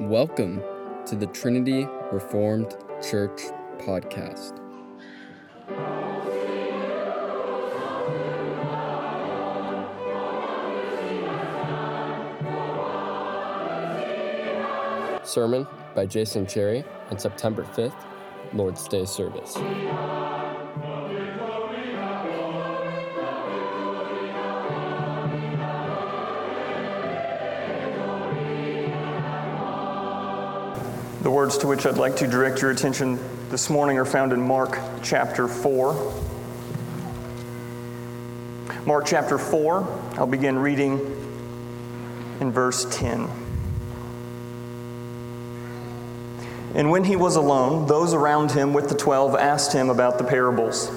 Welcome to the Trinity Reformed Church podcast. Sermon by Jason Cherry on September 5th, Lord's Day service. Words to which I'd like to direct your attention this morning are found in Mark chapter 4. Mark chapter 4, I'll begin reading in verse 10. And when he was alone, those around him with the twelve asked him about the parables.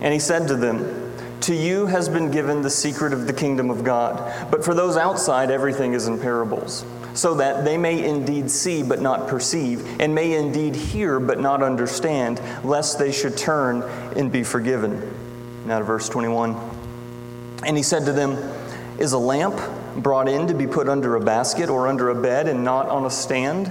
And he said to them, To you has been given the secret of the kingdom of God, but for those outside, everything is in parables so that they may indeed see but not perceive, and may indeed hear but not understand, lest they should turn and be forgiven. Now to verse 21. And he said to them, Is a lamp brought in to be put under a basket or under a bed and not on a stand?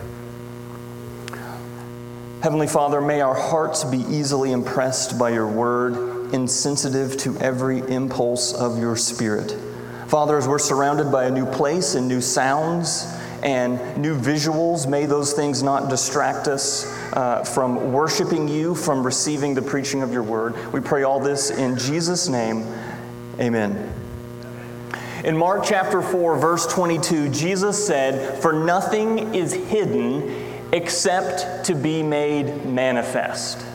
Heavenly Father, may our hearts be easily impressed by your word, insensitive to every impulse of your spirit. Father, as we're surrounded by a new place and new sounds and new visuals, may those things not distract us uh, from worshiping you, from receiving the preaching of your word. We pray all this in Jesus' name. Amen. In Mark chapter 4, verse 22, Jesus said, For nothing is hidden except to be made manifest.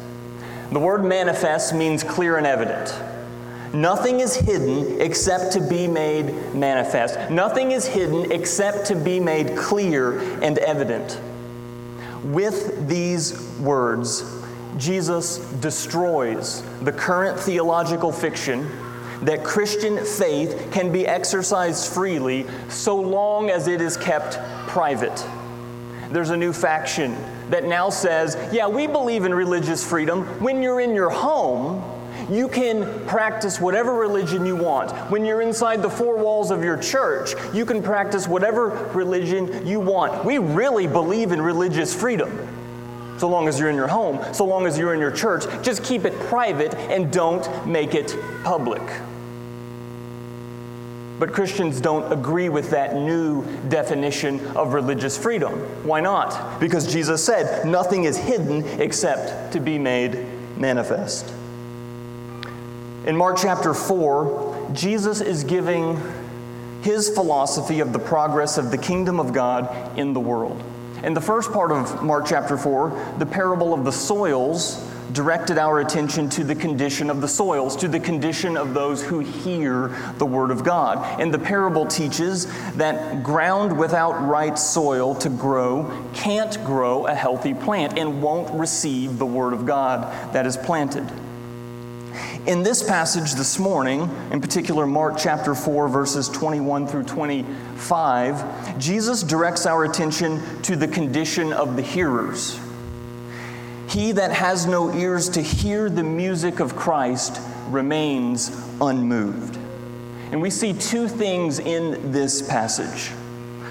The word manifest means clear and evident. Nothing is hidden except to be made manifest. Nothing is hidden except to be made clear and evident. With these words, Jesus destroys the current theological fiction that Christian faith can be exercised freely so long as it is kept private. There's a new faction that now says, yeah, we believe in religious freedom when you're in your home you can practice whatever religion you want. When you're inside the four walls of your church, you can practice whatever religion you want. We really believe in religious freedom. So long as you're in your home, so long as you're in your church, just keep it private and don't make it public. But Christians don't agree with that new definition of religious freedom. Why not? Because Jesus said, nothing is hidden except to be made manifest. In Mark chapter 4, Jesus is giving his philosophy of the progress of the kingdom of God in the world. In the first part of Mark chapter 4, the parable of the soils directed our attention to the condition of the soils, to the condition of those who hear the word of God. And the parable teaches that ground without right soil to grow can't grow a healthy plant and won't receive the word of God that is planted. In this passage this morning, in particular Mark chapter 4, verses 21 through 25, Jesus directs our attention to the condition of the hearers. He that has no ears to hear the music of Christ remains unmoved. And we see two things in this passage.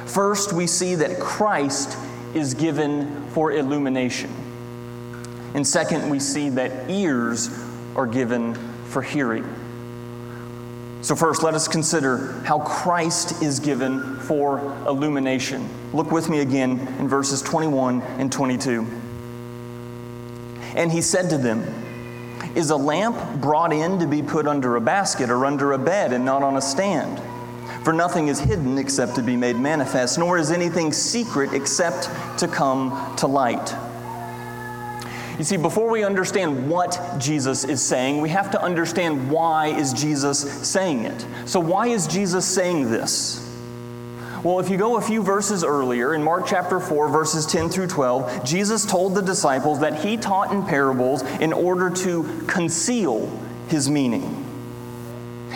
First, we see that Christ is given for illumination. And second, we see that ears are given for hearing. So, first, let us consider how Christ is given for illumination. Look with me again in verses 21 and 22. And he said to them, Is a lamp brought in to be put under a basket or under a bed and not on a stand? For nothing is hidden except to be made manifest, nor is anything secret except to come to light. You see, before we understand what Jesus is saying, we have to understand why is Jesus saying it. So why is Jesus saying this? Well, if you go a few verses earlier, in Mark chapter 4, verses 10 through 12, Jesus told the disciples that he taught in parables in order to conceal his meaning.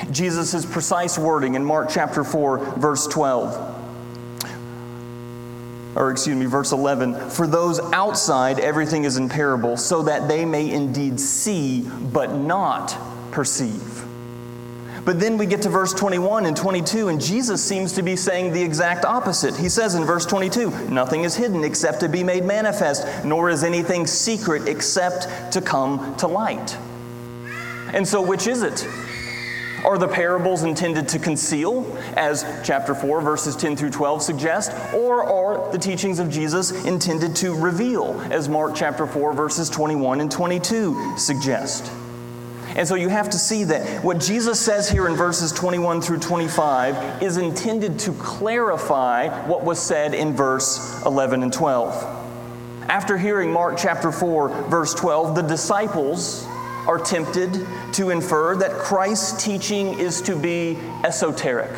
Jesus' precise wording in Mark chapter 4, verse 12 or excuse me, verse 11, for those outside, everything is in parable, so that they may indeed see, but not perceive. But then we get to verse 21 and 22, and Jesus seems to be saying the exact opposite. He says in verse 22 Nothing is hidden except to be made manifest, nor is anything secret except to come to light. And so, which is it? Are the parables intended to conceal, as chapter 4, verses 10 through 12 suggest, or are the teachings of Jesus intended to reveal, as Mark chapter 4, verses 21 and 22 suggest? And so you have to see that what Jesus says here in verses 21 through 25 is intended to clarify what was said in verse 11 and 12. After hearing Mark chapter 4, verse 12, the disciples are tempted to infer that Christ's teaching is to be esoteric.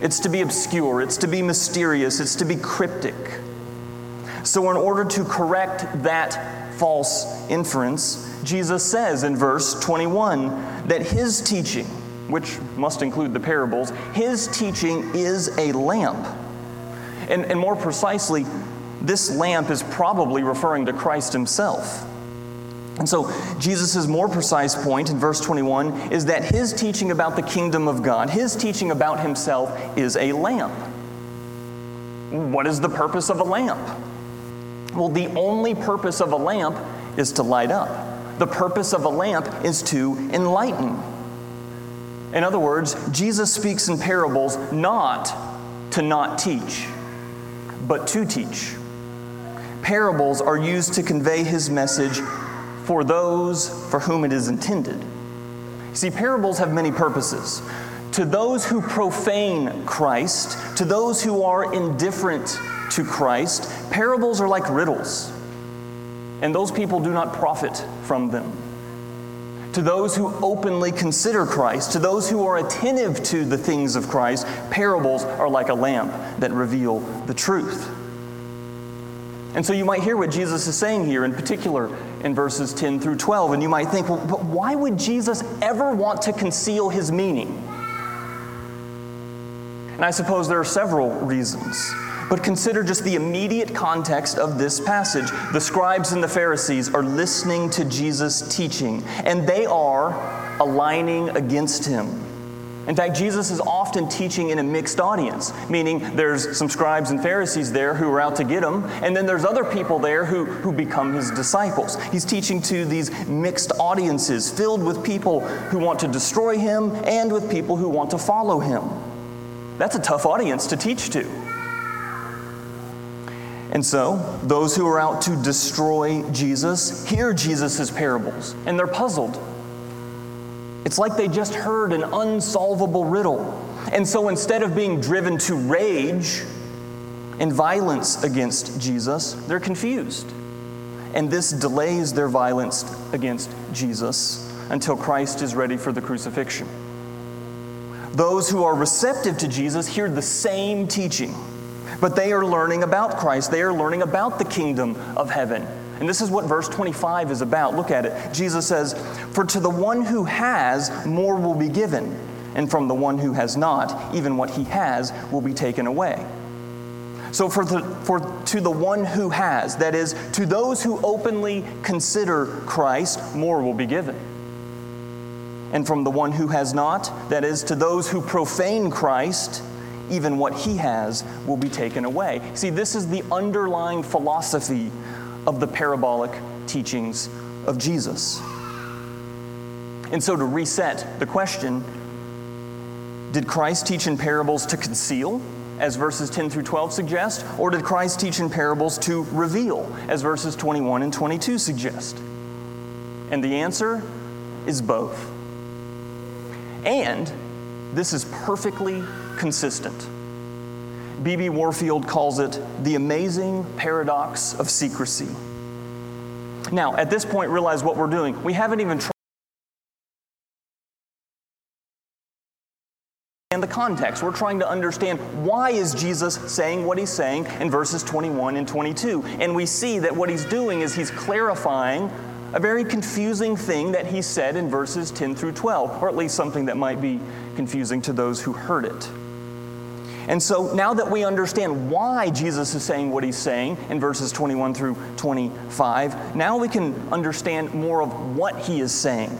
It's to be obscure, it's to be mysterious, it's to be cryptic. So, in order to correct that false inference, Jesus says in verse 21 that his teaching, which must include the parables, his teaching is a lamp. And, and more precisely, this lamp is probably referring to Christ himself. And so, Jesus' more precise point in verse 21 is that his teaching about the kingdom of God, his teaching about himself, is a lamp. What is the purpose of a lamp? Well, the only purpose of a lamp is to light up. The purpose of a lamp is to enlighten. In other words, Jesus speaks in parables not to not teach, but to teach. Parables are used to convey his message for those for whom it is intended. See, parables have many purposes. To those who profane Christ, to those who are indifferent to Christ, parables are like riddles, and those people do not profit from them. To those who openly consider Christ, to those who are attentive to the things of Christ, parables are like a lamp that reveal the truth. And so you might hear what Jesus is saying here, in particular in verses 10 through 12, and you might think, well, but why would Jesus ever want to conceal his meaning? And I suppose there are several reasons. But consider just the immediate context of this passage. The scribes and the Pharisees are listening to Jesus' teaching, and they are aligning against him. In fact, Jesus is often teaching in a mixed audience, meaning there's some scribes and Pharisees there who are out to get him, and then there's other people there who, who become his disciples. He's teaching to these mixed audiences filled with people who want to destroy him and with people who want to follow him. That's a tough audience to teach to. And so, those who are out to destroy Jesus hear Jesus' parables, and they're puzzled. It's like they just heard an unsolvable riddle. And so instead of being driven to rage and violence against Jesus, they're confused. And this delays their violence against Jesus until Christ is ready for the crucifixion. Those who are receptive to Jesus hear the same teaching, but they are learning about Christ. They are learning about the kingdom of heaven. And this is what verse 25 is about. Look at it. Jesus says, For to the one who has, more will be given, and from the one who has not, even what he has will be taken away. So, for, the, for to the one who has, that is, to those who openly consider Christ, more will be given. And from the one who has not, that is, to those who profane Christ, even what he has will be taken away. See, this is the underlying philosophy of the parabolic teachings of Jesus. And so, to reset the question, did Christ teach in parables to conceal, as verses 10 through 12 suggest, or did Christ teach in parables to reveal, as verses 21 and 22 suggest? And the answer is both. And this is perfectly consistent. B.B. Warfield calls it the amazing paradox of secrecy. Now, at this point, realize what we're doing. We haven't even tried understand the context. We're trying to understand why is Jesus saying what he's saying in verses 21 and 22. And we see that what he's doing is he's clarifying a very confusing thing that he said in verses 10 through 12, or at least something that might be confusing to those who heard it. And so now that we understand why Jesus is saying what he's saying in verses 21 through 25, now we can understand more of what he is saying.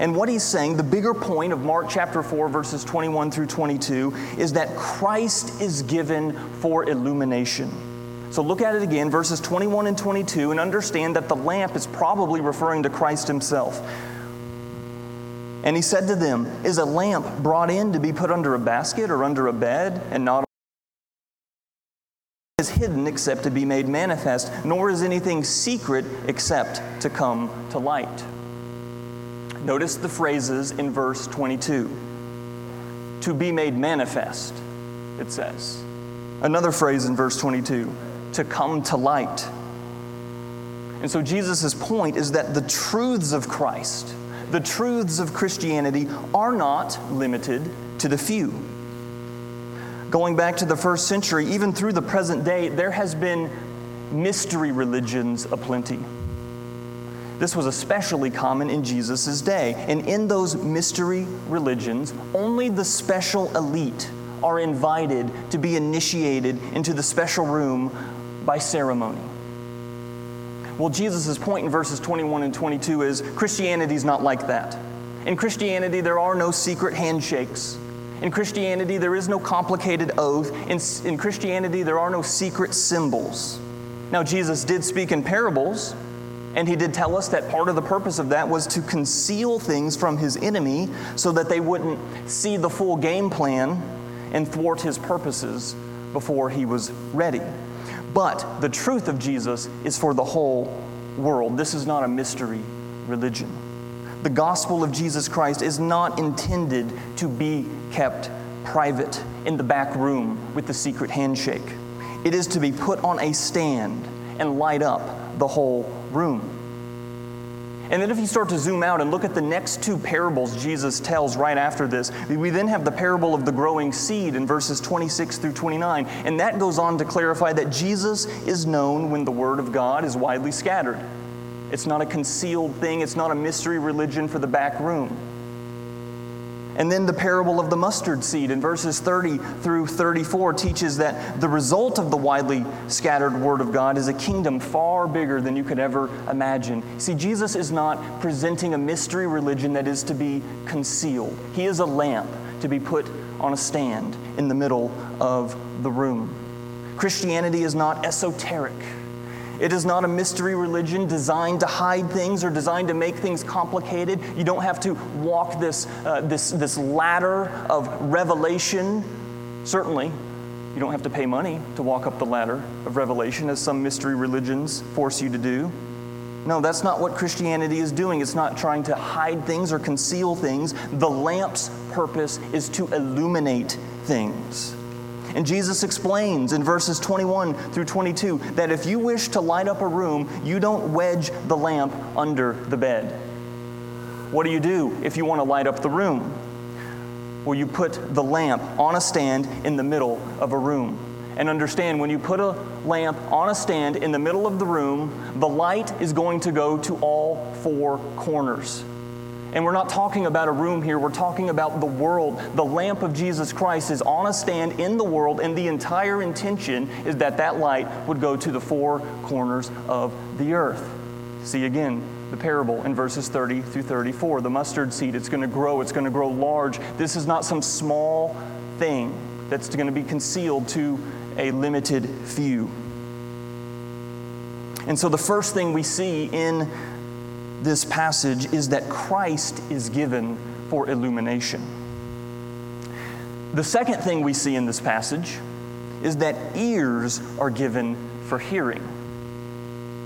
And what he's saying, the bigger point of Mark chapter 4, verses 21 through 22, is that Christ is given for illumination. So look at it again, verses 21 and 22, and understand that the lamp is probably referring to Christ himself. And he said to them, Is a lamp brought in to be put under a basket or under a bed, and not is hidden except to be made manifest, nor is anything secret except to come to light. Notice the phrases in verse 22. To be made manifest, it says. Another phrase in verse 22, to come to light. And so Jesus' point is that the truths of Christ, the truths of Christianity are not limited to the few. Going back to the first century, even through the present day, there has been mystery religions aplenty. This was especially common in Jesus' day. And in those mystery religions, only the special elite are invited to be initiated into the special room by ceremony. Well, Jesus' point in verses 21 and 22 is Christianity is not like that. In Christianity, there are no secret handshakes. In Christianity, there is no complicated oath. In, in Christianity, there are no secret symbols. Now, Jesus did speak in parables, and he did tell us that part of the purpose of that was to conceal things from his enemy so that they wouldn't see the full game plan and thwart his purposes before he was ready. But the truth of Jesus is for the whole world. This is not a mystery religion. The gospel of Jesus Christ is not intended to be kept private in the back room with the secret handshake. It is to be put on a stand and light up the whole room. And then if you start to zoom out and look at the next two parables Jesus tells right after this, we then have the parable of the growing seed in verses 26 through 29. And that goes on to clarify that Jesus is known when the word of God is widely scattered. It's not a concealed thing, it's not a mystery religion for the back room. And then the parable of the mustard seed in verses 30 through 34 teaches that the result of the widely scattered Word of God is a kingdom far bigger than you could ever imagine. See, Jesus is not presenting a mystery religion that is to be concealed, He is a lamp to be put on a stand in the middle of the room. Christianity is not esoteric. It is not a mystery religion designed to hide things or designed to make things complicated. You don't have to walk this, uh, this, this ladder of revelation. Certainly, you don't have to pay money to walk up the ladder of revelation, as some mystery religions force you to do. No, that's not what Christianity is doing. It's not trying to hide things or conceal things. The lamp's purpose is to illuminate things. And Jesus explains in verses 21 through 22 that if you wish to light up a room, you don't wedge the lamp under the bed. What do you do if you want to light up the room? Well, you put the lamp on a stand in the middle of a room. And understand when you put a lamp on a stand in the middle of the room, the light is going to go to all four corners. And we're not talking about a room here, we're talking about the world. The lamp of Jesus Christ is on a stand in the world, and the entire intention is that that light would go to the four corners of the earth. See again the parable in verses 30 through 34. The mustard seed, it's going to grow, it's going to grow large. This is not some small thing that's going to be concealed to a limited few. And so the first thing we see in this passage is that Christ is given for illumination. The second thing we see in this passage is that ears are given for hearing.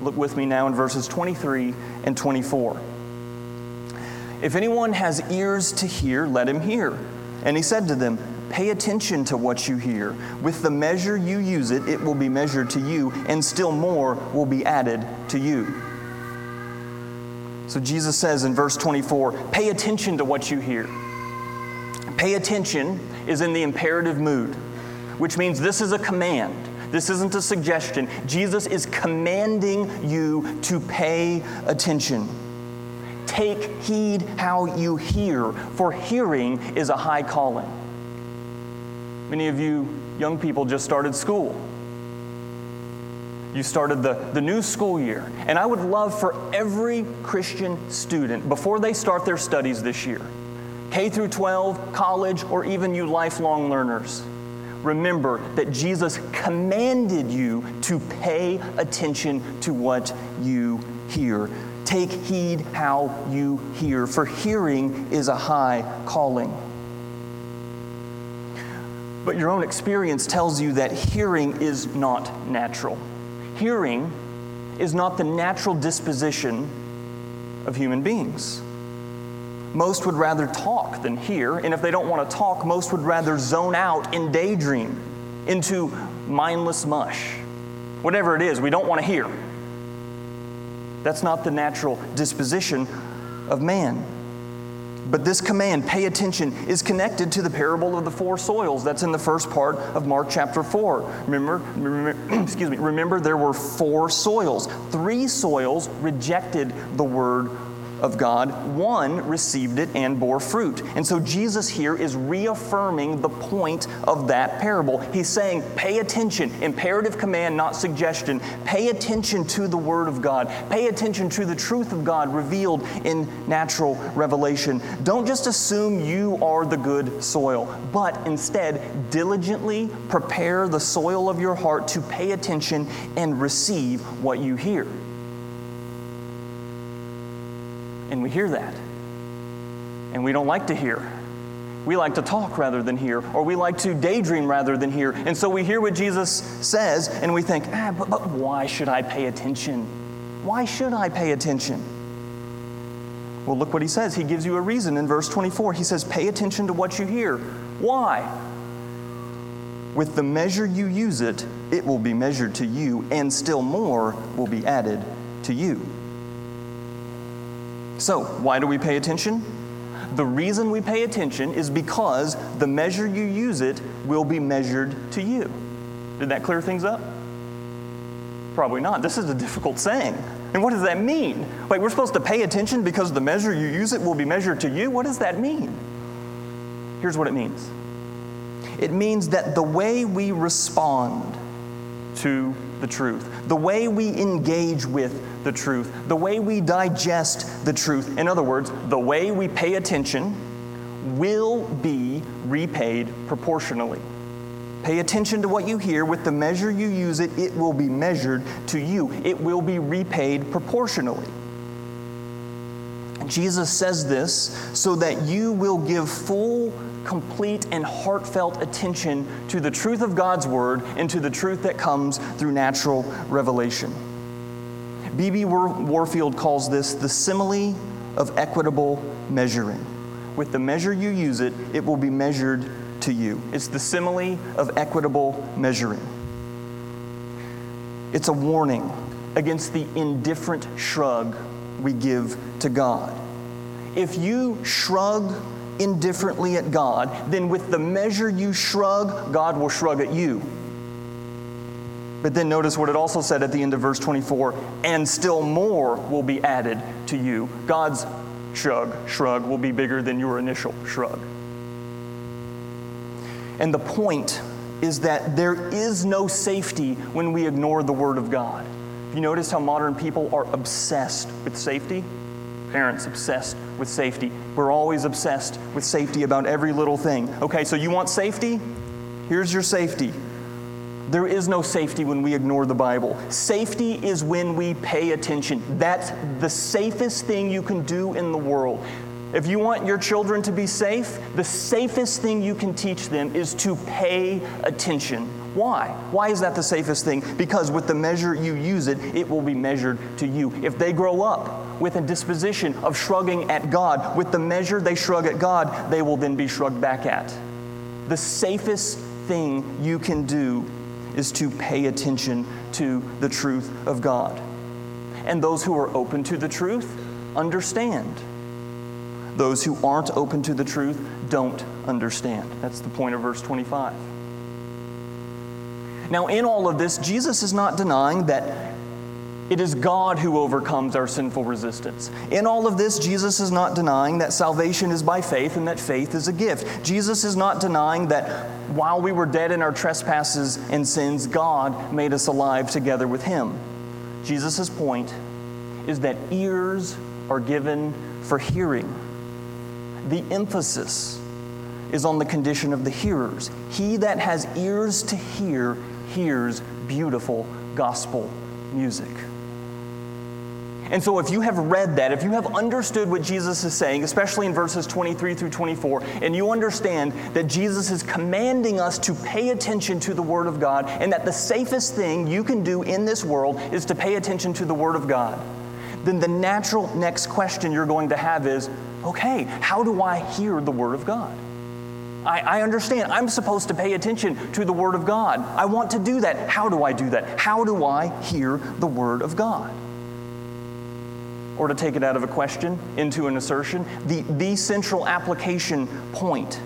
Look with me now in verses 23 and 24. If anyone has ears to hear, let him hear. And he said to them, Pay attention to what you hear. With the measure you use it, it will be measured to you, and still more will be added to you. So Jesus says in verse 24, pay attention to what you hear. Pay attention is in the imperative mood, which means this is a command. This isn't a suggestion. Jesus is commanding you to pay attention. Take heed how you hear, for hearing is a high calling. Many of you young people just started school. You started the, the new school year. And I would love for every Christian student, before they start their studies this year, K through 12, college, or even you lifelong learners, remember that Jesus commanded you to pay attention to what you hear. Take heed how you hear, for hearing is a high calling. But your own experience tells you that hearing is not natural. Hearing is not the natural disposition of human beings. Most would rather talk than hear, and if they don't want to talk, most would rather zone out and daydream into mindless mush. Whatever it is, we don't want to hear. That's not the natural disposition of man. But this command, pay attention, is connected to the parable of the four soils. That's in the first part of Mark chapter 4. Remember, remember excuse me, remember there were four soils. Three soils rejected the word of God, one received it and bore fruit. And so Jesus here is reaffirming the point of that parable. He's saying, pay attention, imperative command, not suggestion. Pay attention to the Word of God. Pay attention to the truth of God revealed in natural revelation. Don't just assume you are the good soil, but instead diligently prepare the soil of your heart to pay attention and receive what you hear. And we hear that. And we don't like to hear. We like to talk rather than hear, or we like to daydream rather than hear. And so we hear what Jesus says and we think, ah, but, but why should I pay attention? Why should I pay attention? Well, look what he says. He gives you a reason in verse 24. He says, Pay attention to what you hear. Why? With the measure you use it, it will be measured to you, and still more will be added to you. So, why do we pay attention? The reason we pay attention is because the measure you use it will be measured to you. Did that clear things up? Probably not. This is a difficult saying. And what does that mean? Like, we're supposed to pay attention because the measure you use it will be measured to you? What does that mean? Here's what it means it means that the way we respond to the truth, the way we engage with the truth, the way we digest the truth, in other words, the way we pay attention, will be repaid proportionally. Pay attention to what you hear. With the measure you use it, it will be measured to you. It will be repaid proportionally. Jesus says this so that you will give full complete and heartfelt attention to the truth of God's Word and to the truth that comes through natural revelation. B.B. Warfield calls this the simile of equitable measuring. With the measure you use it, it will be measured to you. It's the simile of equitable measuring. It's a warning against the indifferent shrug we give to God. If you shrug indifferently at God, then with the measure you shrug, God will shrug at you. But then notice what it also said at the end of verse 24 and still more will be added to you. God's shrug, shrug will be bigger than your initial shrug. And the point is that there is no safety when we ignore the Word of God. You notice how modern people are obsessed with safety? Parents obsessed with safety. We're always obsessed with safety about every little thing. Okay, so you want safety? Here's your safety. There is no safety when we ignore the Bible. Safety is when we pay attention. That's the safest thing you can do in the world. If you want your children to be safe, the safest thing you can teach them is to pay attention. Why? Why is that the safest thing? Because with the measure you use it, it will be measured to you. If they grow up with a disposition of shrugging at God, with the measure they shrug at God, they will then be shrugged back at. The safest thing you can do is to pay attention to the truth of God. And those who are open to the truth understand. Those who aren't open to the truth don't understand. That's the point of verse 25. Now, in all of this, Jesus is not denying that it is God who overcomes our sinful resistance. In all of this, Jesus is not denying that salvation is by faith and that faith is a gift. Jesus is not denying that while we were dead in our trespasses and sins, God made us alive together with Him. Jesus' point is that ears are given for hearing. The emphasis is on the condition of the hearers. He that has ears to hear hears beautiful gospel music. And so, if you have read that, if you have understood what Jesus is saying, especially in verses 23 through 24, and you understand that Jesus is commanding us to pay attention to the Word of God, and that the safest thing you can do in this world is to pay attention to the Word of God, then the natural next question you're going to have is okay, how do I hear the Word of God? I, understand I'm supposed to pay attention to the Word of God. I want to do that. How do I do that? How do I hear the Word of God? Or to take it out of a question into an assertion, the, the central application point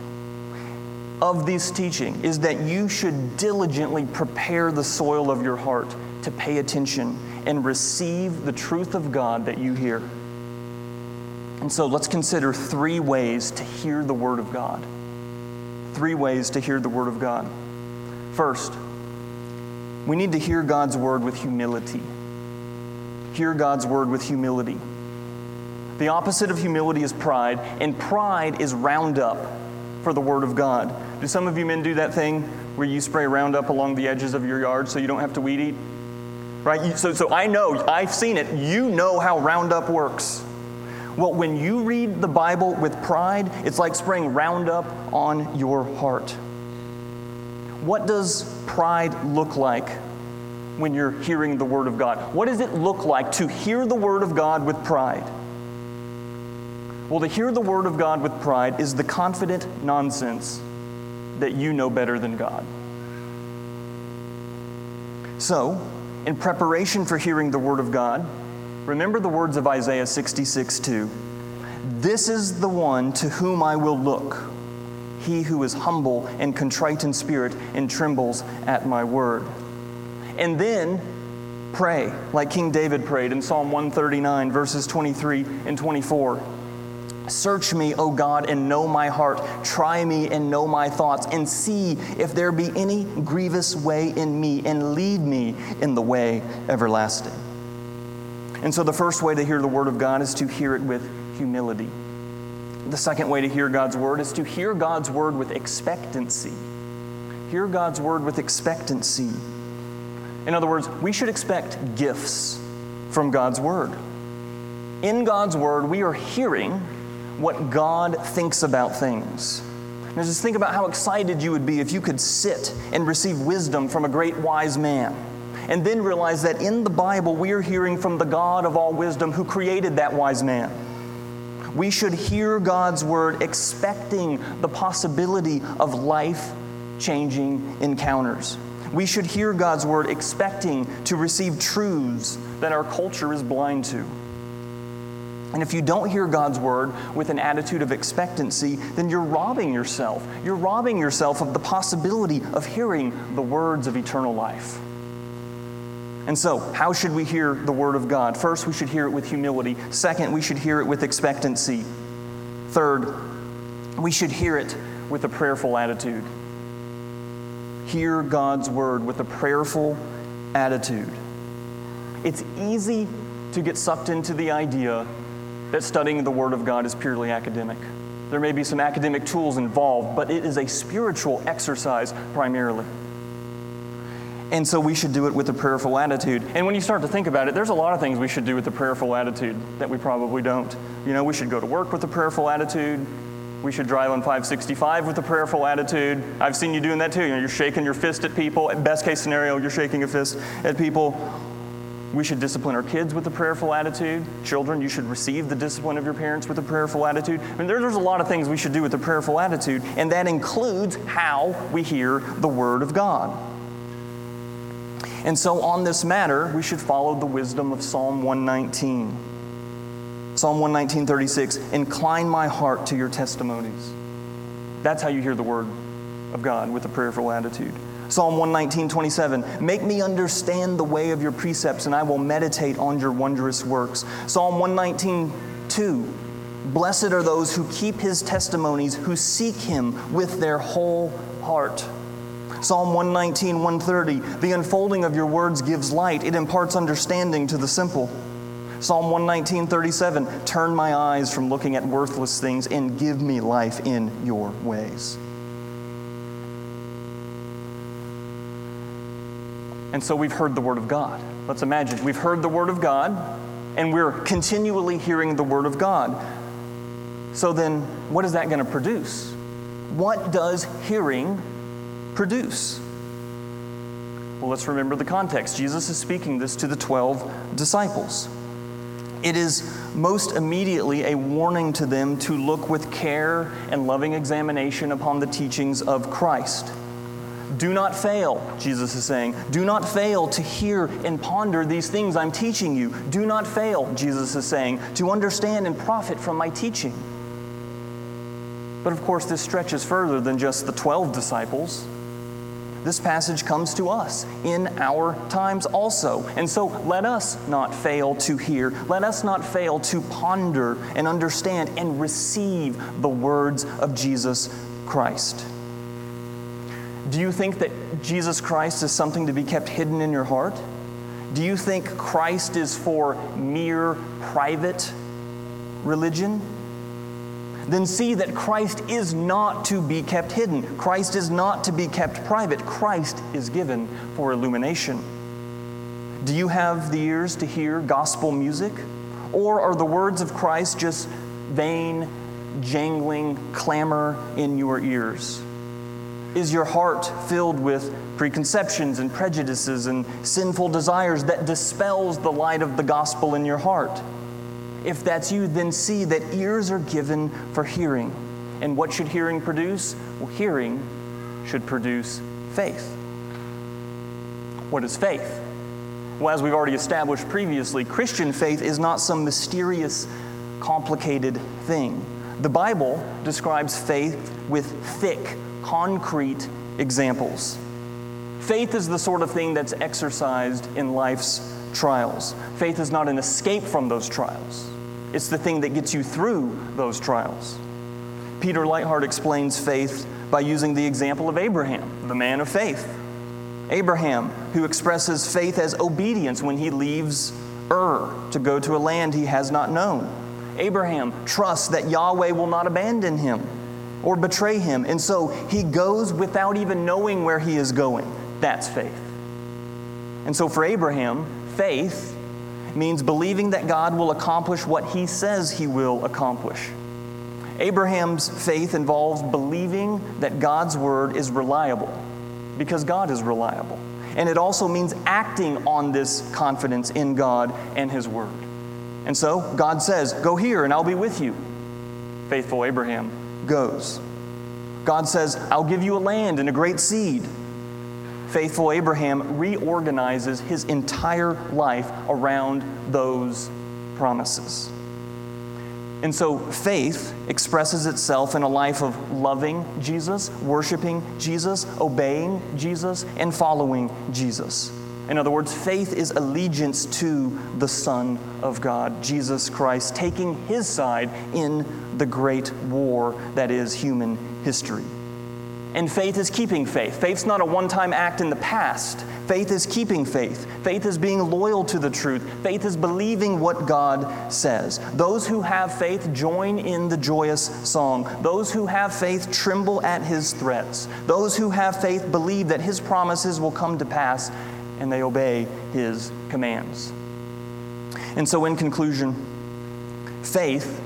of this teaching is that you should diligently prepare the soil of your heart to pay attention and receive the truth of God that you hear. And so let's consider three ways to hear the Word of God. Three ways to hear the Word of God. First, we need to hear God's Word with humility. Hear God's Word with humility. The opposite of humility is pride, and pride is Roundup for the Word of God. Do some of you men do that thing where you spray Roundup along the edges of your yard so you don't have to weed eat? Right? So, so I know, I've seen it. You know how Roundup works. Well, when you read the Bible with pride, it's like spraying Roundup on your heart. What does pride look like when you're hearing the Word of God? What does it look like to hear the Word of God with pride? Well, to hear the Word of God with pride is the confident nonsense that you know better than God. So, in preparation for hearing the Word of God, Remember the words of Isaiah 66 2. This is the one to whom I will look, he who is humble and contrite in spirit and trembles at my word. And then pray, like King David prayed in Psalm 139, verses 23 and 24. Search me, O God, and know my heart. Try me and know my thoughts, and see if there be any grievous way in me, and lead me in the way everlasting. And so the first way to hear the Word of God is to hear it with humility. The second way to hear God's Word is to hear God's Word with expectancy. Hear God's Word with expectancy. In other words, we should expect gifts from God's Word. In God's Word, we are hearing what God thinks about things. Now, just think about how excited you would be if you could sit and receive wisdom from a great wise man and then realize that in the Bible we are hearing from the God of all wisdom who created that wise man. We should hear God's word expecting the possibility of life changing encounters. We should hear God's word expecting to receive truths that our culture is blind to. And if you don't hear God's word with an attitude of expectancy, then you're robbing yourself. You're robbing yourself of the possibility of hearing the words of eternal life. And so, how should we hear the Word of God? First, we should hear it with humility. Second, we should hear it with expectancy. Third, we should hear it with a prayerful attitude. Hear God's Word with a prayerful attitude. It's easy to get sucked into the idea that studying the Word of God is purely academic. There may be some academic tools involved, but it is a spiritual exercise primarily. And so we should do it with a prayerful attitude. And when you start to think about it, there's a lot of things we should do with a prayerful attitude that we probably don't. You know, we should go to work with a prayerful attitude. We should drive on 565 with a prayerful attitude. I've seen you doing that too. You know, you're shaking your fist at people. Best case scenario, you're shaking a fist at people. We should discipline our kids with a prayerful attitude. Children, you should receive the discipline of your parents with a prayerful attitude. I mean, there's a lot of things we should do with a prayerful attitude, and that includes how we hear the Word of God. And so, on this matter, we should follow the wisdom of Psalm 119. Psalm 119, 36 Incline my heart to your testimonies. That's how you hear the word of God with a prayerful attitude. Psalm 119, 27. Make me understand the way of your precepts, and I will meditate on your wondrous works. Psalm 119, 2. Blessed are those who keep his testimonies, who seek him with their whole heart. Psalm 119, 130. The unfolding of your words gives light, it imparts understanding to the simple. Psalm 119, 37. Turn my eyes from looking at worthless things and give me life in your ways. And so we've heard the Word of God. Let's imagine we've heard the Word of God and we're continually hearing the Word of God. So then, what is that going to produce? What does hearing produce? Well, let's remember the context. Jesus is speaking this to the 12 disciples. It is most immediately a warning to them to look with care and loving examination upon the teachings of Christ. Do not fail, Jesus is saying. Do not fail to hear and ponder these things I'm teaching you. Do not fail, Jesus is saying, to understand and profit from my teaching. But of course, this stretches further than just the 12 disciples. This passage comes to us in our times also. And so let us not fail to hear. Let us not fail to ponder and understand and receive the words of Jesus Christ. Do you think that Jesus Christ is something to be kept hidden in your heart? Do you think Christ is for mere private religion? Then see that Christ is not to be kept hidden. Christ is not to be kept private. Christ is given for illumination. Do you have the ears to hear gospel music? Or are the words of Christ just vain, jangling clamor in your ears? Is your heart filled with preconceptions and prejudices and sinful desires that dispels the light of the gospel in your heart? If that's you, then see that ears are given for hearing. And what should hearing produce? Well, hearing should produce faith. What is faith? Well, as we've already established previously, Christian faith is not some mysterious, complicated thing. The Bible describes faith with thick, concrete examples. Faith is the sort of thing that's exercised in life's trials. Faith is not an escape from those trials, it's the thing that gets you through those trials. Peter Leithart explains faith by using the example of Abraham, the man of faith. Abraham, who expresses faith as obedience when he leaves Ur to go to a land he has not known. Abraham trusts that Yahweh will not abandon him or betray him. And so he goes without even knowing where he is going. That's faith. And so for Abraham, faith means believing that God will accomplish what he says he will accomplish. Abraham's faith involves believing that God's word is reliable because God is reliable. And it also means acting on this confidence in God and his word. And so God says, Go here and I'll be with you. Faithful Abraham goes. God says, I'll give you a land and a great seed. Faithful Abraham reorganizes his entire life around those promises. And so faith expresses itself in a life of loving Jesus, worshiping Jesus, obeying Jesus, and following Jesus. In other words, faith is allegiance to the Son of God, Jesus Christ, taking his side in the great war that is human history. And faith is keeping faith. Faith's not a one time act in the past. Faith is keeping faith. Faith is being loyal to the truth. Faith is believing what God says. Those who have faith join in the joyous song. Those who have faith tremble at his threats. Those who have faith believe that his promises will come to pass and they obey his commands. And so, in conclusion, faith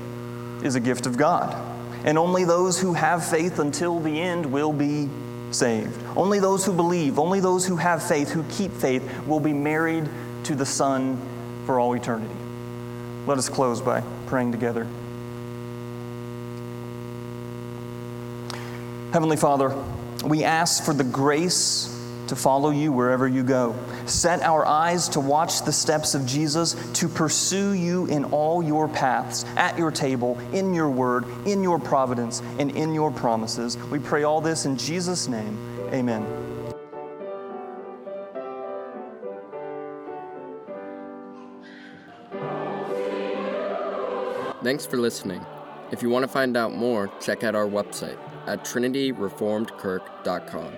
is a gift of God. And only those who have faith until the end will be saved. Only those who believe, only those who have faith, who keep faith, will be married to the Son for all eternity. Let us close by praying together. Heavenly Father, we ask for the grace to follow you wherever you go. Set our eyes to watch the steps of Jesus, to pursue you in all your paths, at your table, in your word, in your providence, and in your promises. We pray all this in Jesus' name. Amen. Thanks for listening. If you want to find out more, check out our website at trinityreformedkirk.com.